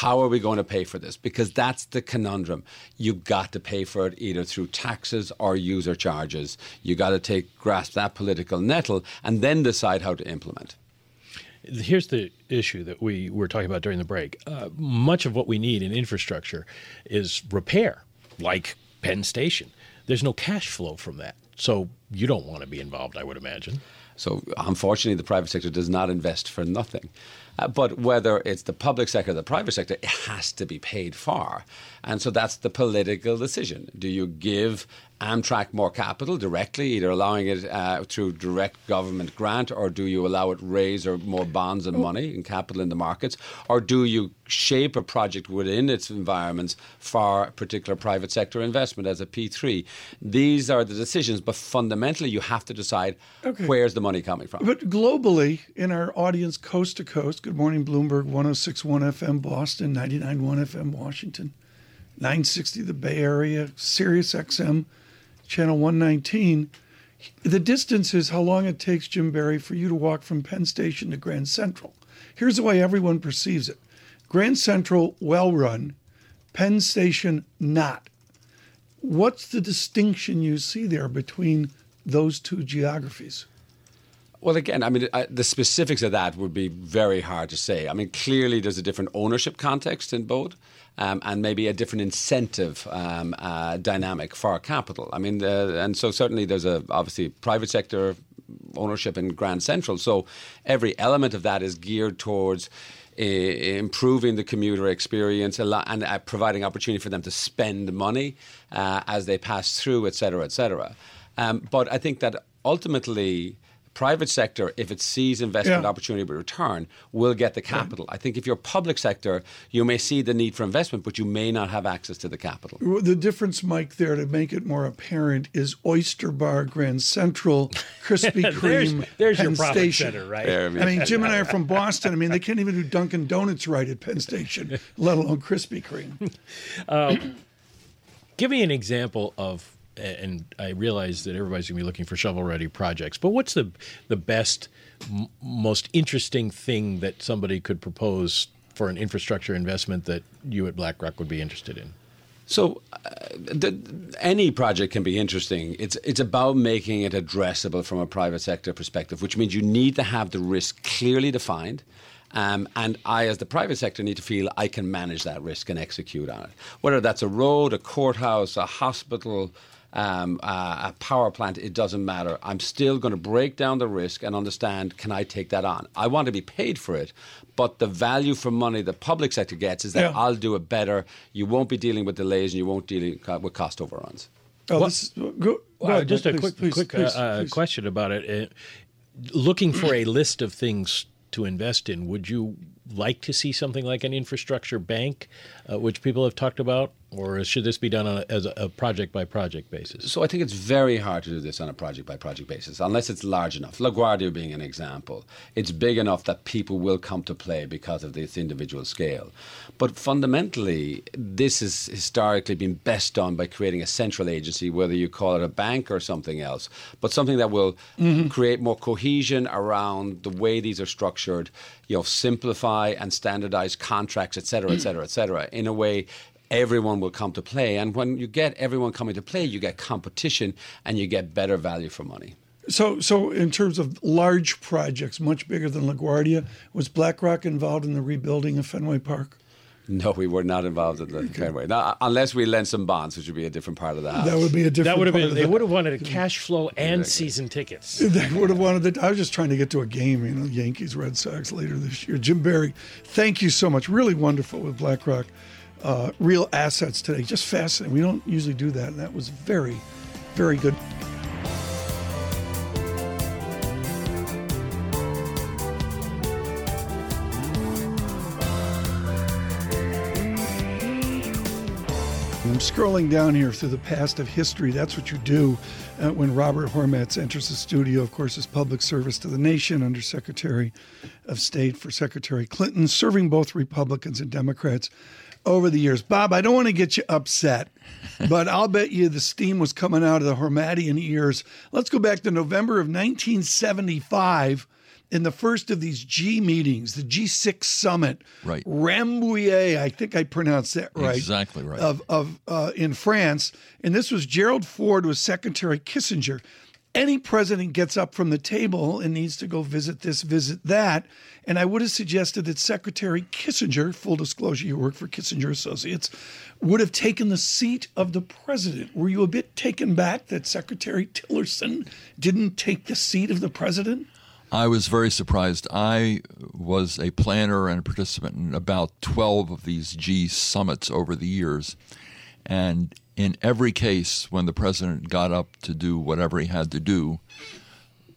how are we going to pay for this? Because that's the conundrum. You've got to pay for it either through taxes or user charges. You've got to take grasp that political nettle and then decide how to implement. Here's the issue that we were talking about during the break. Uh, much of what we need in infrastructure is repair, like Penn Station. There's no cash flow from that. So you don't want to be involved, I would imagine. So unfortunately, the private sector does not invest for nothing. Uh, but whether it's the public sector or the private sector, it has to be paid for. And so that's the political decision. Do you give Amtrak more capital directly, either allowing it uh, through direct government grant, or do you allow it raise or more bonds and money and capital in the markets, or do you shape a project within its environments for particular private sector investment as a P3? These are the decisions, but fundamentally, you have to decide Okay. where's the money coming from. But globally, in our audience, coast to coast, Good Morning Bloomberg, 1061 FM Boston, 991 FM Washington, 960 the Bay Area, Sirius XM, Channel 119. The distance is how long it takes, Jim Barry, for you to walk from Penn Station to Grand Central. Here's the way everyone perceives it Grand Central, well run, Penn Station, not. What's the distinction you see there between those two geographies? Well, again, I mean, I, the specifics of that would be very hard to say. I mean, clearly there's a different ownership context in both. Um, and maybe a different incentive um, uh, dynamic for capital. I mean, uh, and so certainly there's a obviously private sector ownership in Grand Central. So every element of that is geared towards improving the commuter experience and uh, providing opportunity for them to spend money uh, as they pass through, et cetera, et cetera. Um, but I think that ultimately private sector, if it sees investment Yeah. opportunity with return, will get the capital. I think if you're public sector, you may see the need for investment, but you may not have access to the capital. The difference, Mike, there to make it more apparent is Oyster Bar, Grand Central, Krispy There's, Kreme, there's your Penn profit Station. center, right? There, I mean, Jim and I are from Boston. I mean, they can't even do Dunkin' Donuts right at Penn Station, let alone Krispy Kreme. Um, give me an example of, and I realize that everybody's going to be looking for shovel-ready projects, but what's the the best, m- most interesting thing that somebody could propose for an infrastructure investment that you at BlackRock would be interested in? So, uh, the, any project can be interesting. It's it's about making it addressable from a private sector perspective, which means you need to have the risk clearly defined. Um, and I, as the private sector, need to feel I can manage that risk and execute on it. Whether that's a road, a courthouse, a hospital, um, uh, a power plant, it doesn't matter. I'm still going to break down the risk and understand can I take that on? I want to be paid for it, but the value for money the public sector gets is that Yeah. I'll do it better. You won't be dealing with delays and you won't deal with cost overruns. Oh, What- this is, go, go Uh, ahead, just a please, quick, please, quick please, uh, uh, please. question about it. Uh, looking for a list of things to invest in, would you like to see something like an infrastructure bank, uh, which people have talked about, or should this be done on a, as a project by project basis? So I think it's very hard to do this on a project by project basis unless it's large enough. LaGuardia being an example, it's big enough that people will come to play because of its individual scale. But fundamentally, this has historically been best done by creating a central agency, whether you call it a bank or something else, but something that will mm-hmm. create more cohesion around the way these are structured, you know, simplify and standardize contracts, et cetera, et cetera, et cetera, in a way everyone will come to play. And when you get everyone coming to play, you get competition and you get better value for money. So, so in terms of large projects, much bigger than LaGuardia, was BlackRock involved in the rebuilding of Fenway Park? No, we were not involved in the Fenway. Now, uh, unless we lent some bonds, which would be a different part of the house. That would be a different. That would have part been. of They the- would have wanted a cash flow and season tickets. They would have wanted it. I was just trying to get to a game, you know, Yankees, Red Sox later this year. Jim Barry, thank you so much. Really wonderful with BlackRock. Uh, real assets today. Just fascinating. We don't usually do that, and that was very, very good. I'm scrolling down here through the past of history. That's what you do uh, when Robert Hormats enters the studio. Of course, his public service to the nation under Secretary of State for Secretary Clinton, serving both Republicans and Democrats over the years. Bob, I don't want to get you upset, but I'll bet you the steam was coming out of the Hormatian ears. Let's go back to November of 1975 in the first of these G meetings, the G6 summit. Right. Rambouillet, I think I pronounced that right. Exactly right. Of, of uh, in France, and this was Gerald Ford was Secretary Kissinger. Any president gets up from the table and needs to go visit this, visit that. And I would have suggested that Secretary Kissinger, full disclosure, you work for Kissinger Associates, would have taken the seat of the president. Were you a bit taken back that Secretary Tillerson didn't take the seat of the president? I was very surprised. I was a planner and a participant in about 12 of these G summits over the years. And in every case, when the president got up to do whatever he had to do,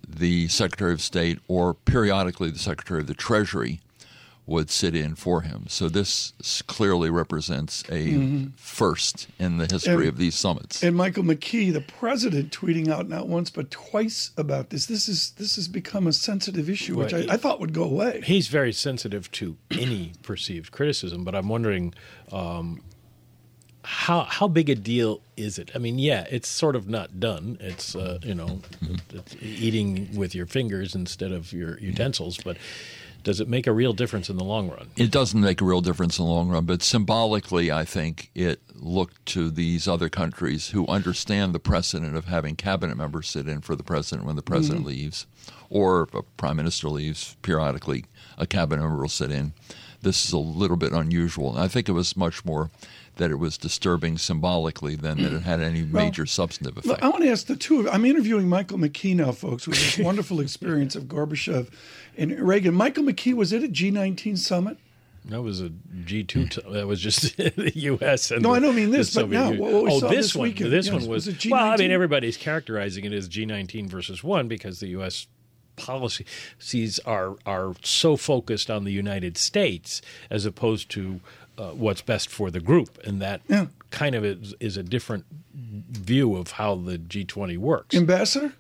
the Secretary of State or periodically the Secretary of the Treasury would sit in for him. So this clearly represents a first in the history Mm-hmm. And- of these summits. And Michael McKee, the president, tweeting out not once but twice about this. This is this has become a sensitive issue, which Right. I, I thought would go away. He's very sensitive to any perceived criticism, but I'm wondering um, how how big a deal is it? I mean, yeah, it's sort of not done. It's uh, you know, it's eating with your fingers instead of your utensils, but does it make a real difference in the long run? It doesn't make a real difference in the long run, but symbolically, I think it looked to these other countries who understand the precedent of having cabinet members sit in for the president when the president leaves, or if a prime minister leaves periodically, a cabinet member will sit in. This is a little bit unusual. I think it was much more that it was disturbing symbolically than that it had any major substantive Look, effect. I want to ask the two of you. I'm interviewing Michael McKee now, folks, with this wonderful experience of Gorbachev and Reagan. Michael McKee was at a G19 summit. That was a G two. Hmm. T- that was just the U.S. and No, the- I don't mean this, but now, what we oh, saw this, this one. weekend, This yes, one was. was well, I mean, everybody's characterizing it as G nineteen versus one because the U.S. policies are are so focused on the United States as opposed to uh, what's best for the group, and that Yeah. kind of is, is a different view of how the G twenty works. Ambassador?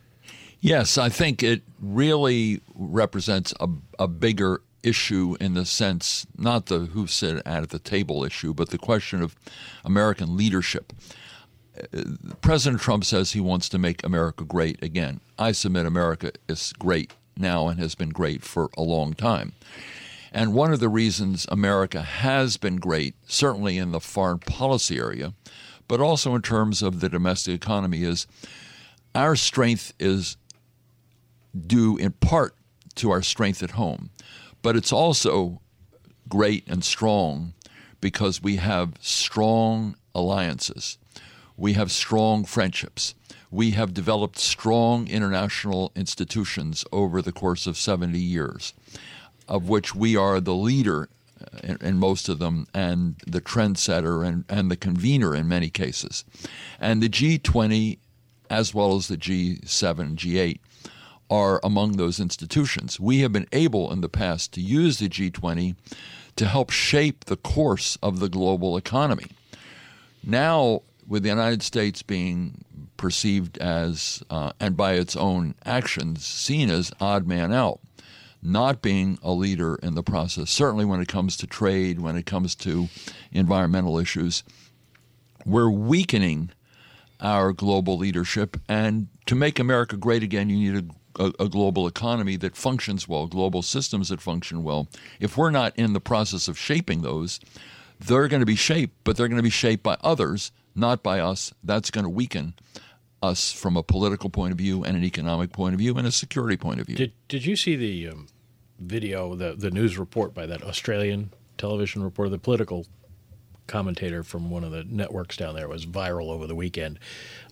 Yes, I think it really represents a, a bigger issue in the sense, not the who sit at the table issue, but the question of American leadership. Uh, President Trump says he wants to make America great again. I submit America is great now and has been great for a long time. And one of the reasons America has been great, certainly in the foreign policy area, but also in terms of the domestic economy, is our strength is due in part to our strength at home, but it's also great and strong because we have strong alliances. We have strong friendships. We have developed strong international institutions over the course of 70 years, of which we are the leader uh, in, in most of them and the trendsetter and, and the convener in many cases. And the G20, as well as the G7, G8, are among those institutions. We have been able in the past to use the G20 to help shape the course of the global economy. Now, with the United States being perceived as, uh, and by its own actions, seen as odd man out, not being a leader in the process, certainly when it comes to trade, when it comes to environmental issues, we're weakening our global leadership. And to make America great again, you need a, a, a, global economy that functions well, global systems that function well. If we're not in the process of shaping those, they're going to be shaped, but they're going to be shaped by others, not by us. That's going to weaken us from a political point of view and an economic point of view and a security point of view. Did Did you see the um, video, the the news report by that Australian television reporter, the political commentator from one of the networks down there was viral over the weekend,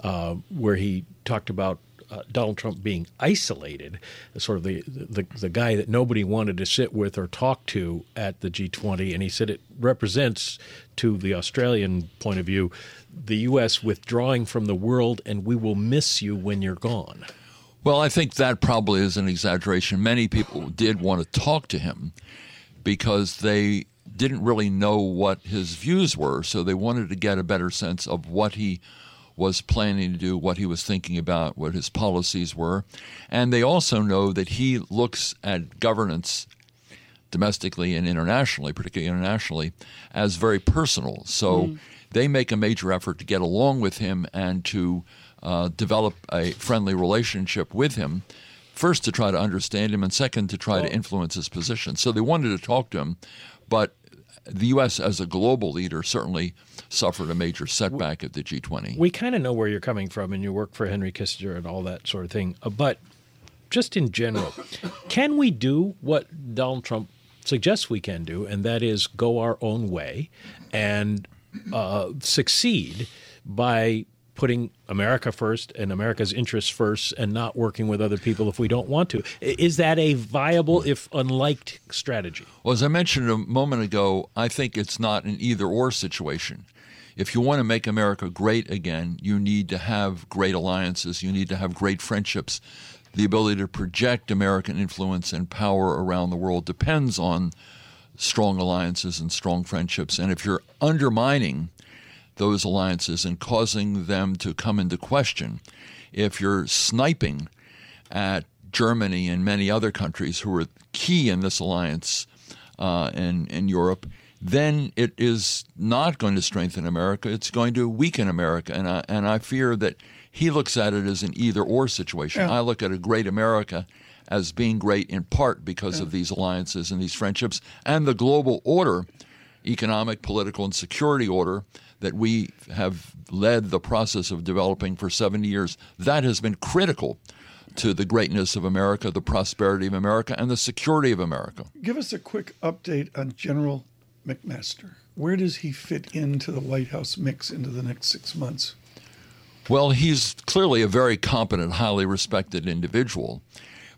uh, where he talked about uh, Donald Trump being isolated, sort of the, the the guy that nobody wanted to sit with or talk to at the G20, and he said it represents, to the Australian point of view, the U.S. withdrawing from the world, and we will miss you when you're gone. Well, I think that probably is an exaggeration. Many people did want to talk to him because they didn't really know what his views were, so they wanted to get a better sense of what he was planning to do, what he was thinking about, what his policies were. And they also know that he looks at governance domestically and internationally, particularly internationally, as very personal. So mm. they make a major effort to get along with him and to uh, develop a friendly relationship with him. First, to try to understand him, and second, to try to influence his position. So they wanted to talk to him, but the U.S. as a global leader certainly suffered a major setback at the G20. We kind of know where you're coming from, and you work for Henry Kissinger and all that sort of thing. Uh, But just in general, can we do what Donald Trump suggests we can do, and that is go our own way and uh, succeed by putting America first and America's interests first and not working with other people if we don't want to. Is that a viable, if unliked, strategy? Well, as I mentioned a moment ago, I think it's not an either or situation. if you want to make America great again, you need to have great alliances, you need to have great friendships. The ability to project American influence and power around the world depends on strong alliances and strong friendships. And if you're undermining those alliances and causing them to come into question, if you're sniping at Germany and many other countries who are key in this alliance uh, in, in Europe, then it is not going to strengthen America. It's going to weaken America. And I, and I fear that he looks at it as an either or situation. Yeah. I look at a great America as being great in part because yeah. of these alliances and these friendships and the global order, economic, political, and security order that we have led the process of developing for 70 years. That has been critical to the greatness of America, the prosperity of America, and the security of America. Give us a quick update on General McMaster. Where does he fit into the White House mix into the next six months? Well, he's clearly a very competent, highly respected individual.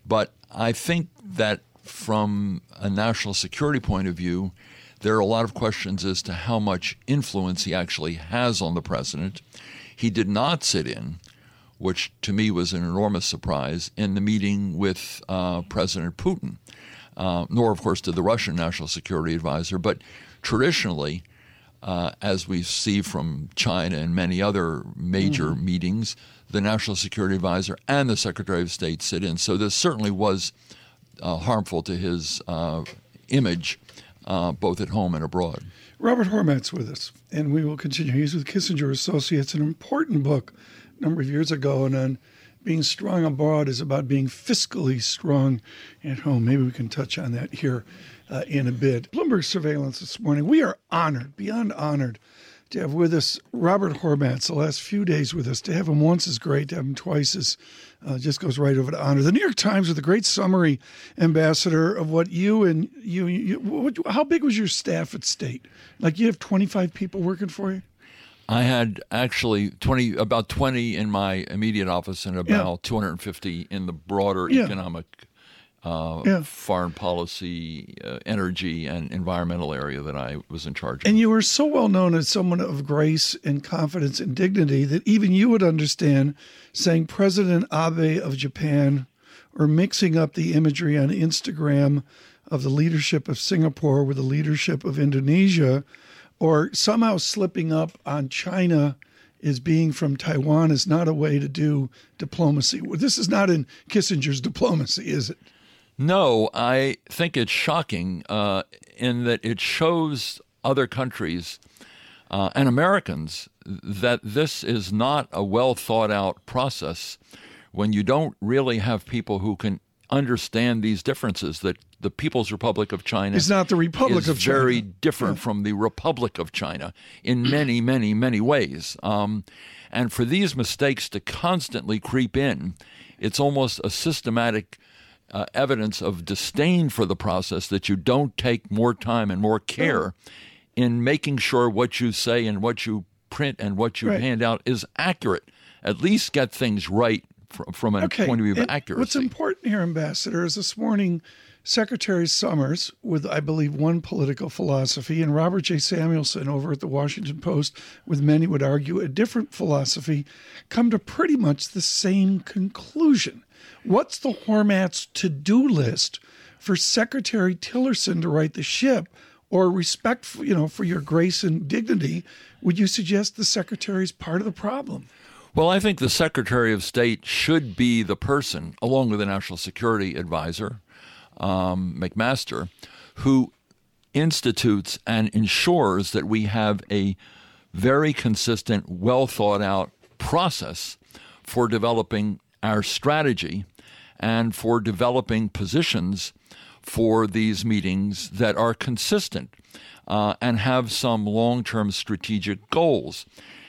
But I think that from a national security point of view, there are a lot of questions as to how much influence he actually has on the president. He did not sit in, which to me was an enormous surprise, in the meeting with uh, President Putin, uh, nor, of course, did the Russian national security advisor. But traditionally, uh, as we see from China and many other major mm-hmm. meetings, the national security advisor and the secretary of state sit in. So this certainly was uh, harmful to his uh, image, uh, both at home and abroad. Robert Hormats with us, and we will continue. He's with Kissinger Associates, an important book a number of years ago, and on being strong abroad is about being fiscally strong at home. Maybe we can touch on that here uh, in a bit. Bloomberg surveillance this morning. We are honored, beyond honored, to have with us Robert Hormats the last few days with us. To have him once is great. To have him twice is uh, just goes right over to honor. The New York Times with a great summary, Ambassador, of what you and you. you what, how big was your staff at State? Like you have twenty five people working for you. I had actually twenty, about twenty in my immediate office, and about yeah. two hundred and fifty in the broader yeah. economic uh, yeah. foreign policy, uh, energy, and environmental area that I was in charge of. And you were so well known as someone of grace and confidence and dignity that even you would understand saying President Abe of Japan or mixing up the imagery on Instagram of the leadership of Singapore with the leadership of Indonesia or somehow slipping up on China is being from Taiwan is not a way to do diplomacy. This is not in Kissinger's diplomacy, is it? No, I think it's shocking uh, in that it shows other countries uh, and Americans that this is not a well thought out process when you don't really have people who can understand these differences that the People's Republic of China is not the Republic of China. very different yeah. from the Republic of China in many, many, many ways. Um, and for these mistakes to constantly creep in, it's almost a systematic uh, evidence of disdain for the process that you don't take more time and more care in making sure what you say and what you print and what you right. hand out is accurate. At least get things right from, from a okay. point of view of and accuracy. What's important here, Ambassador, is this morning Secretary Summers, with I believe one political philosophy, and Robert J. Samuelson over at the Washington Post, with many would argue a different philosophy, come to pretty much the same conclusion. What's the Hormat's to do list for Secretary Tillerson to right the ship? Or respect, for, you know, for your grace and dignity, would you suggest the secretary is part of the problem? Well, I think the Secretary of State should be the person, along with the National Security Advisor, um, McMaster, who institutes and ensures that we have a very consistent, well thought out process for developing our strategy and for developing positions for these meetings that are consistent uh, and have some long term strategic goals.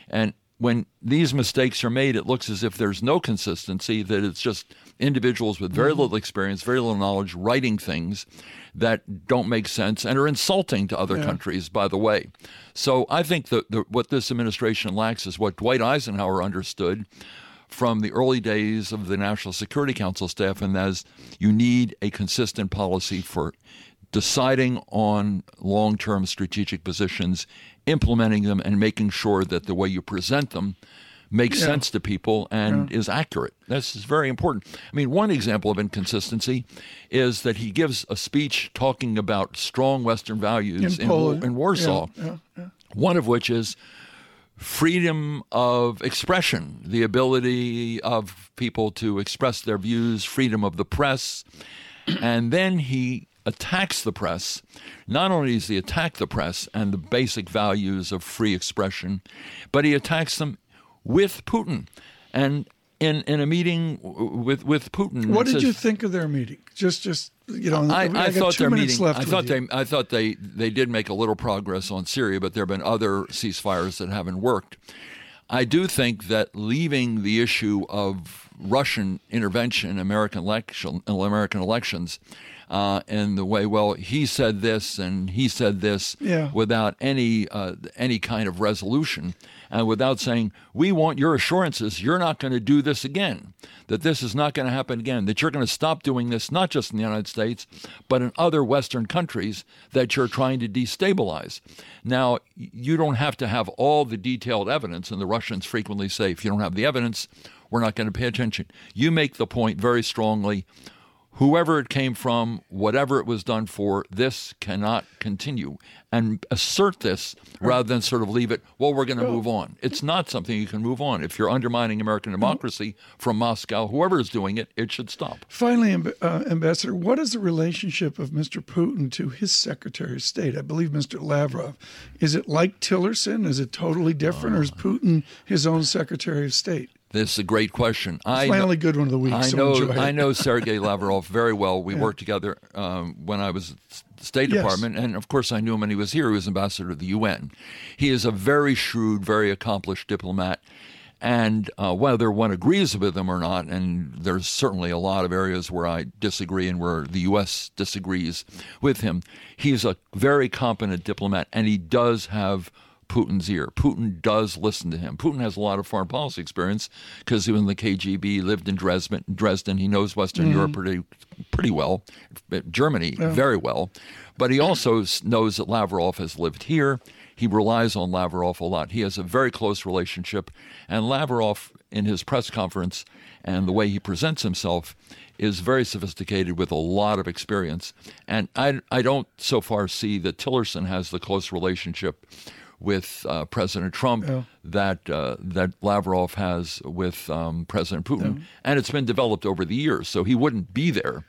And when these mistakes are made, it looks as if there's no consistency, that it's just individuals with very mm-hmm. little experience, very little knowledge, writing things that don't make sense and are insulting to other yeah. countries, by the way. So I think that what this administration lacks is what Dwight Eisenhower understood from the early days of the National Security Council staff, and that is you need a consistent policy for deciding on long term strategic positions implementing them and making sure that the way you present them makes sense to people and is accurate. This is very important. I mean, one example of inconsistency is that he gives a speech talking about strong Western values In in, in Warsaw. One of which is freedom of expression, the ability of people to express their views, freedom of the press. and then he attacks the press. Not only does he attack the press and the basic values of free expression, but he attacks them with Putin. And in, in a meeting with, with Putin. What did you think of their meeting? Just, just you know, I, I, got thought their meeting. I thought you. they. I thought they. They did make a little progress on Syria, but there have been other ceasefires that haven't worked. I do think that leaving the issue of Russian intervention in American election, American elections, uh, in the way, well, he said this and he said this, Yeah. without any uh, any kind of resolution, and without saying, we want your assurances, you're not going to do this again, that this is not going to happen again, that you're going to stop doing this, not just in the United States, but in other Western countries that you're trying to destabilize. Now, you don't have to have all the detailed evidence, and the Russians frequently say, if you don't have the evidence, we're not going to pay attention. You make the point very strongly whoever it came from, whatever it was done for, this cannot continue. And assert this rather than sort of leave it, well, we're going to move on. It's not something you can move on. If you're undermining American democracy from Moscow, whoever is doing it, it should stop. Finally, uh, Ambassador, what is the relationship of Mr. Putin to his Secretary of State? I believe Mr. Lavrov. Is it like Tillerson? Is it totally different, or is Putin his own Secretary of State? This is a great question. I my only good one of the week, I so know. I know Sergei Lavrov very well. We worked together um, when I was at the State Yes. Department, and of course, I knew him when he was here. He was ambassador to the UN. He is a very shrewd, very accomplished diplomat. And uh, whether one agrees with him or not, and there's certainly a lot of areas where I disagree and where the U.S. disagrees with him, he's a very competent diplomat, and he does have Putin's ear. Putin does listen to him. Putin has a lot of foreign policy experience because he was in the KGB, lived in Dresden. Dresden. He knows Western mm-hmm. Europe pretty pretty well, uh, Germany very well. But he also knows that Lavrov has lived here. He relies on Lavrov a lot. He has a very close relationship, and Lavrov, in his press conference and the way he presents himself, is very sophisticated with a lot of experience. And I, I don't so far see that Tillerson has the close relationship with uh, President Trump that uh, that Lavrov has with um, President Putin, and it's been developed over the years. So he wouldn't be there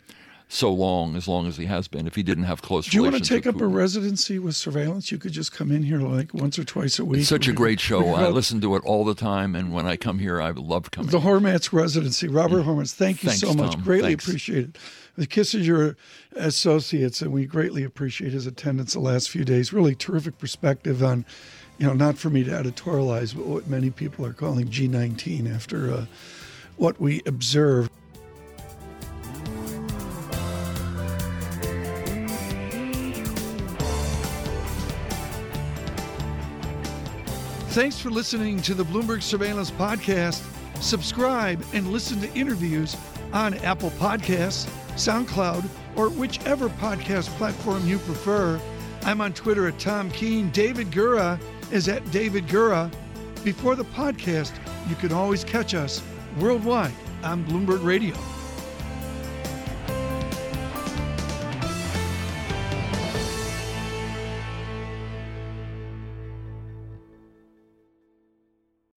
so long as long as he has been if he didn't have close. Do you want to take up a residency with surveillance? You could just come in here like once or twice a week. It's such a great show. I listen to it all the time, and when I come here, I love coming. The Hormats residency, Robert Hormats. Thank you Thanks, so much. Tom. Greatly Thanks. appreciate it. The Kissinger associates, and we greatly appreciate his attendance the last few days. Really terrific perspective on, you know, not for me to editorialize, but what many people are calling G19 after uh, what we observed. Thanks for listening to the Bloomberg Surveillance Podcast. Subscribe and listen to interviews on Apple Podcasts, SoundCloud, or whichever podcast platform you prefer. I'm on Twitter at Tom Keene. David Gura is at David Gura. Before the podcast, you can always catch us worldwide on Bloomberg Radio.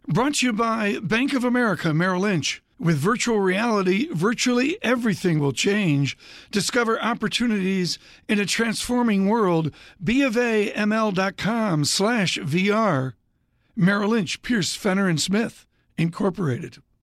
Brought to you by Bank of America Merrill Lynch. With virtual reality, virtually everything will change. Discover opportunities in a transforming world. BofAML.com slash VR. Merrill Lynch, Pierce, Fenner, and Smith, Incorporated.